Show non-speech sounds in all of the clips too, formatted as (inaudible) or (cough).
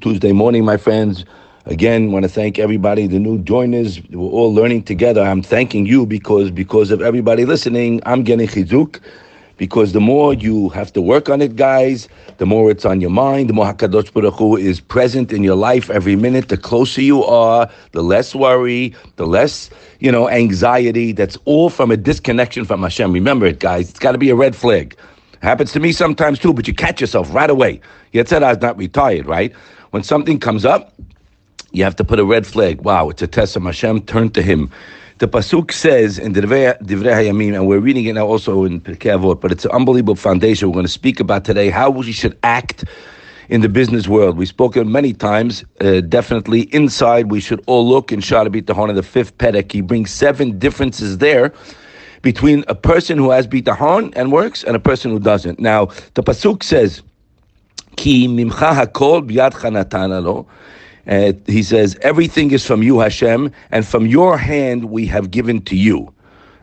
Tuesday morning, my friends. Again, want to thank everybody, the new joiners. We're all learning together. I'm thanking you because because of everybody listening. I'm getting chizuk because the more you have to work on it, guys, the more it's on your mind. The more Hakadosh Baruch Hu is present in your life every minute. The closer you are, the less worry, the less you know anxiety. That's all from a disconnection from Hashem. Remember it, guys. It's got to be a red flag. Happens to me sometimes too, but you catch yourself right away. Yetzer hara is not retired, right? When something comes up, you have to put a red flag. Wow, it's a test of Hashem. Turn to Him. The pasuk says in Divrei Hayamim, and we're reading it now also in Pirkei Avot, but it's an unbelievable foundation. We're going to speak about today how we should act in the business world. We've spoken many times. Uh, definitely inside, we should all look in Tahon in the fifth Perek. He brings seven differences there between a person who has bitahon and works and a person who doesn't. Now, the pasuk says, "Ki mimcha hakol biyad lo." Uh, he says, "Everything is from you, Hashem, and from your hand we have given to you."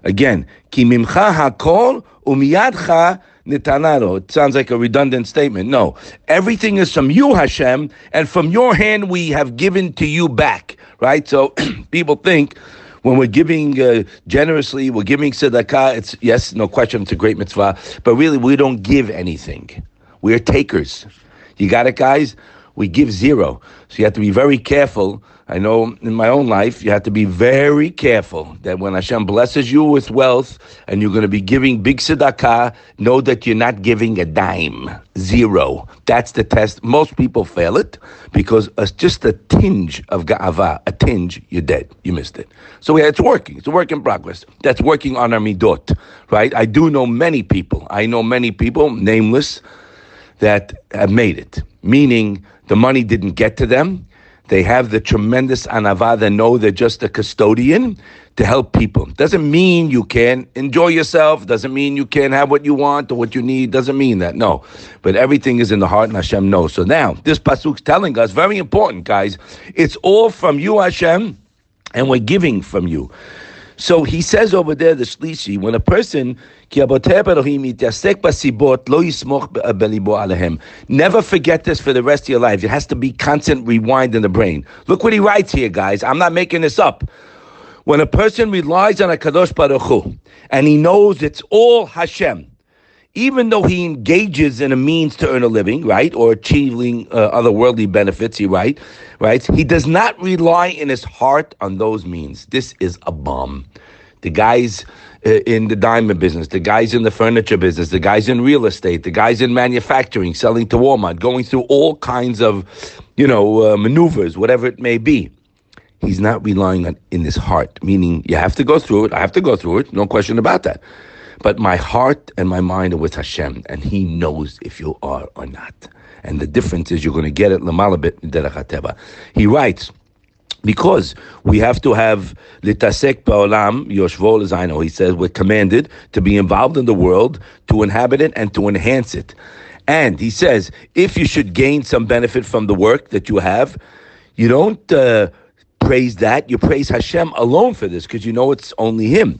Again, "Ki mimcha hakol umiyadcha." Nitanaro. It sounds like a redundant statement. No. Everything is from you, Hashem, and from your hand we have given to you back. Right? So (clears throat) people think when we're giving uh, generously, we're giving tzedakah. It's yes, no question, it's a great mitzvah, but really we don't give anything. We're takers. You got it, guys. We give zero, so you have to be very careful I know in my own life, you have to be very careful that when Hashem blesses you with wealth and you're going to be giving big tzedakah, know that you're not giving a dime, zero. That's the test. Most people fail it because it's just a tinge of ga'ava, a tinge, you're dead. You missed it. So yeah, it's working. It's a work in progress. That's working on our midot, right? I do know many people. I know many people, nameless, that have made it, meaning the money didn't get to them they have the tremendous anava. They know they're just a custodian to help people. Doesn't mean you can't enjoy yourself. Doesn't mean you can't have what you want or what you need. Doesn't mean that. No. But everything is in the heart and Hashem knows. So now, this pasuk's telling us, very important, guys. It's all from you, Hashem, and we're giving from you. So he says over there, the Shlishi, when a person, never forget this for the rest of your life. It has to be constant rewind in the brain. Look what he writes here, guys. I'm not making this up. When a person relies on a Kadosh Baruch Hu, and he knows it's all Hashem, even though he engages in a means to earn a living, right, or achieving uh, benefits, he right, right, he does not rely in his heart on those means. This is a bomb. The guys uh, in the diamond business, the guys in the furniture business, the guys in real estate, the guys in manufacturing, selling to Walmart, going through all kinds of, you know, uh, maneuvers, whatever it may be. He's not relying on in his heart, meaning you have to go through it. I have to go through it, no question about that. But my heart and my mind are with Hashem, and He knows if you are or not. And the difference is you're going to get it lamalabit He writes, because we have to have litasek ba'olam yoshvo lezaino. He says we're commanded to be involved in the world, to inhabit it, and to enhance it. And he says if you should gain some benefit from the work that you have, you don't uh, praise that. You praise Hashem alone for this because you know it's only Him.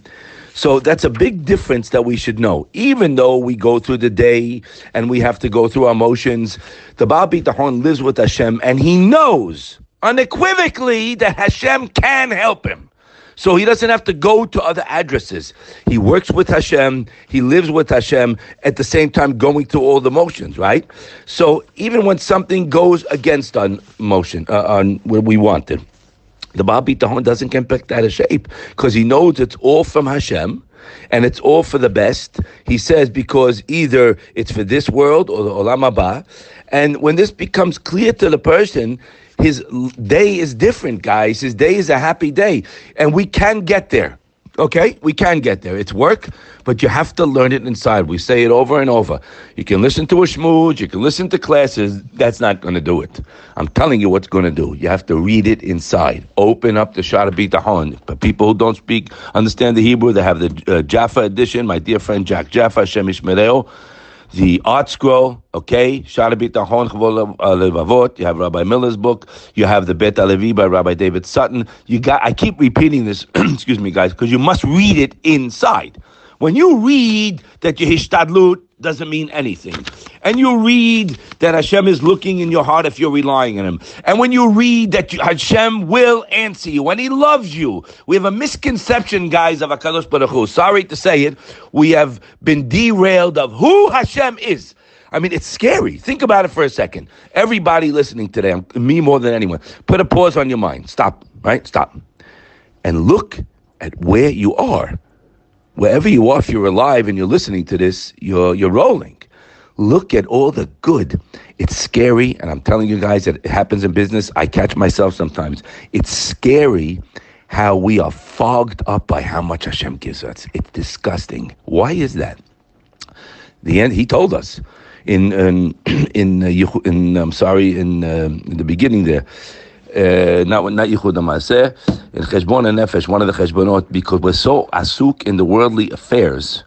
So that's a big difference that we should know. Even though we go through the day and we have to go through our motions, the Baal Bitachon lives with Hashem and he knows unequivocally that Hashem can help him. So he doesn't have to go to other addresses. He works with Hashem. He lives with Hashem at the same time going through all the motions, right? So even when something goes against on motion, uh, on what we wanted, the Baal Bitahon doesn't get back out of shape because he knows it's all from Hashem and it's all for the best. He says because either it's for this world or the Olam Haba. And when this becomes clear to the person, his day is different, guys. His day is a happy day. And we can get there. Okay, we can get there. It's work, but you have to learn it inside. We say it over and over. You can listen to a shmooze, you can listen to classes. That's not going to do it. I'm telling you what's going to do. You have to read it inside. Open up the Sha'ar HaBitahon. But people who don't speak, understand the Hebrew, they have the uh, Jaffa edition. My dear friend Jack Jaffa, Shemish Mereo the ArtScroll, okay, Sha'ar HaBitahon uh, Levavot. You have Rabbi Miller's book. You have the Beit HaLevi by Rabbi David Sutton. You got. I keep repeating this. (clears throat) excuse me, guys, because you must read it inside. When you read that you hishtadlut, doesn't mean anything. And you read that Hashem is looking in your heart if you're relying on Him. And when you read that Hashem will answer you and He loves you, we have a misconception, guys, of HaKadosh Baruch Hu. Sorry to say it, we have been derailed of who Hashem is. I mean, it's scary. Think about it for a second. Everybody listening today, me more than anyone, put a pause on your mind. Stop, right? Stop. And look at where you are. Wherever you are, if you're alive and you're listening to this, you're, you're rolling. Look at all the good. It's scary, and I'm telling you guys that it happens in business. I catch myself sometimes. It's scary how we are fogged up by how much Hashem gives us. It's disgusting. Why is that? The end. He told us in in (clears throat) in, uh, in I'm sorry in, uh, in the beginning there. Not not Yichud Maseh, in Cheshbon HaNefesh, one of the Cheshbonot, because we're so asuk in the worldly affairs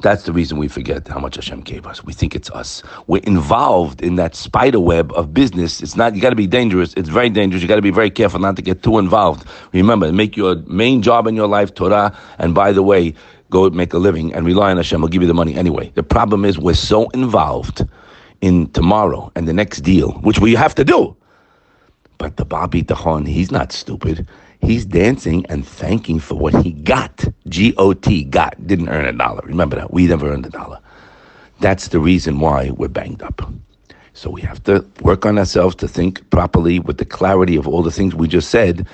that's the reason we forget how much Hashem gave us. We think it's us. We're involved in that spider web of business. It's not, you got to be dangerous. It's very dangerous. You got to be very careful not to get too involved. Remember, make your main job in your life Torah. And by the way, go make a living and rely on Hashem. will give you the money anyway. The problem is we're so involved in tomorrow and the next deal, which we have to do. But the Baal Bitahon, he's not stupid. He's dancing and thanking for what he got. G O T, got. Didn't earn a dollar. Remember that. We never earned a dollar. That's the reason why we're banged up. So we have to work on ourselves to think properly with the clarity of all the things we just said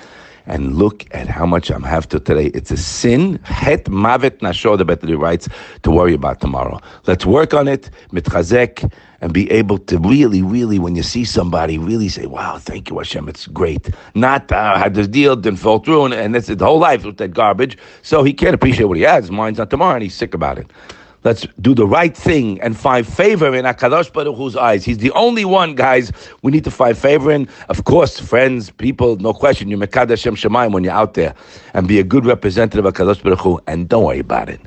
and look at how much I'm have to today. It's a sin, het mavet nashor, the Beit writes, to worry about tomorrow. Let's work on it, mitchazek, and be able to really, really, when you see somebody, really say, wow, thank you, Hashem, it's great. Not, uh, had this deal, didn't fall through, and, and that's his whole life with that garbage. So he can't appreciate what he has. His mind's not tomorrow, and he's sick about it. Let's do the right thing and find favor in Akadosh Baruch Hu's eyes. He's the only one, guys. We need to find favor in. Of course, friends, people, no question. You Mekad Hashem Shemaim when you're out there, and be a good representative of Akadosh Baruch Hu. And don't worry about it.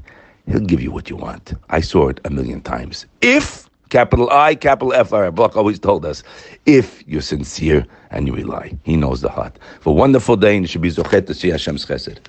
He'll give you what you want. I saw it a million times. If capital I, capital F, our Block always told us, if you're sincere and you rely, He knows the heart. For wonderful day, and should be zochet to see Hashem's chesed.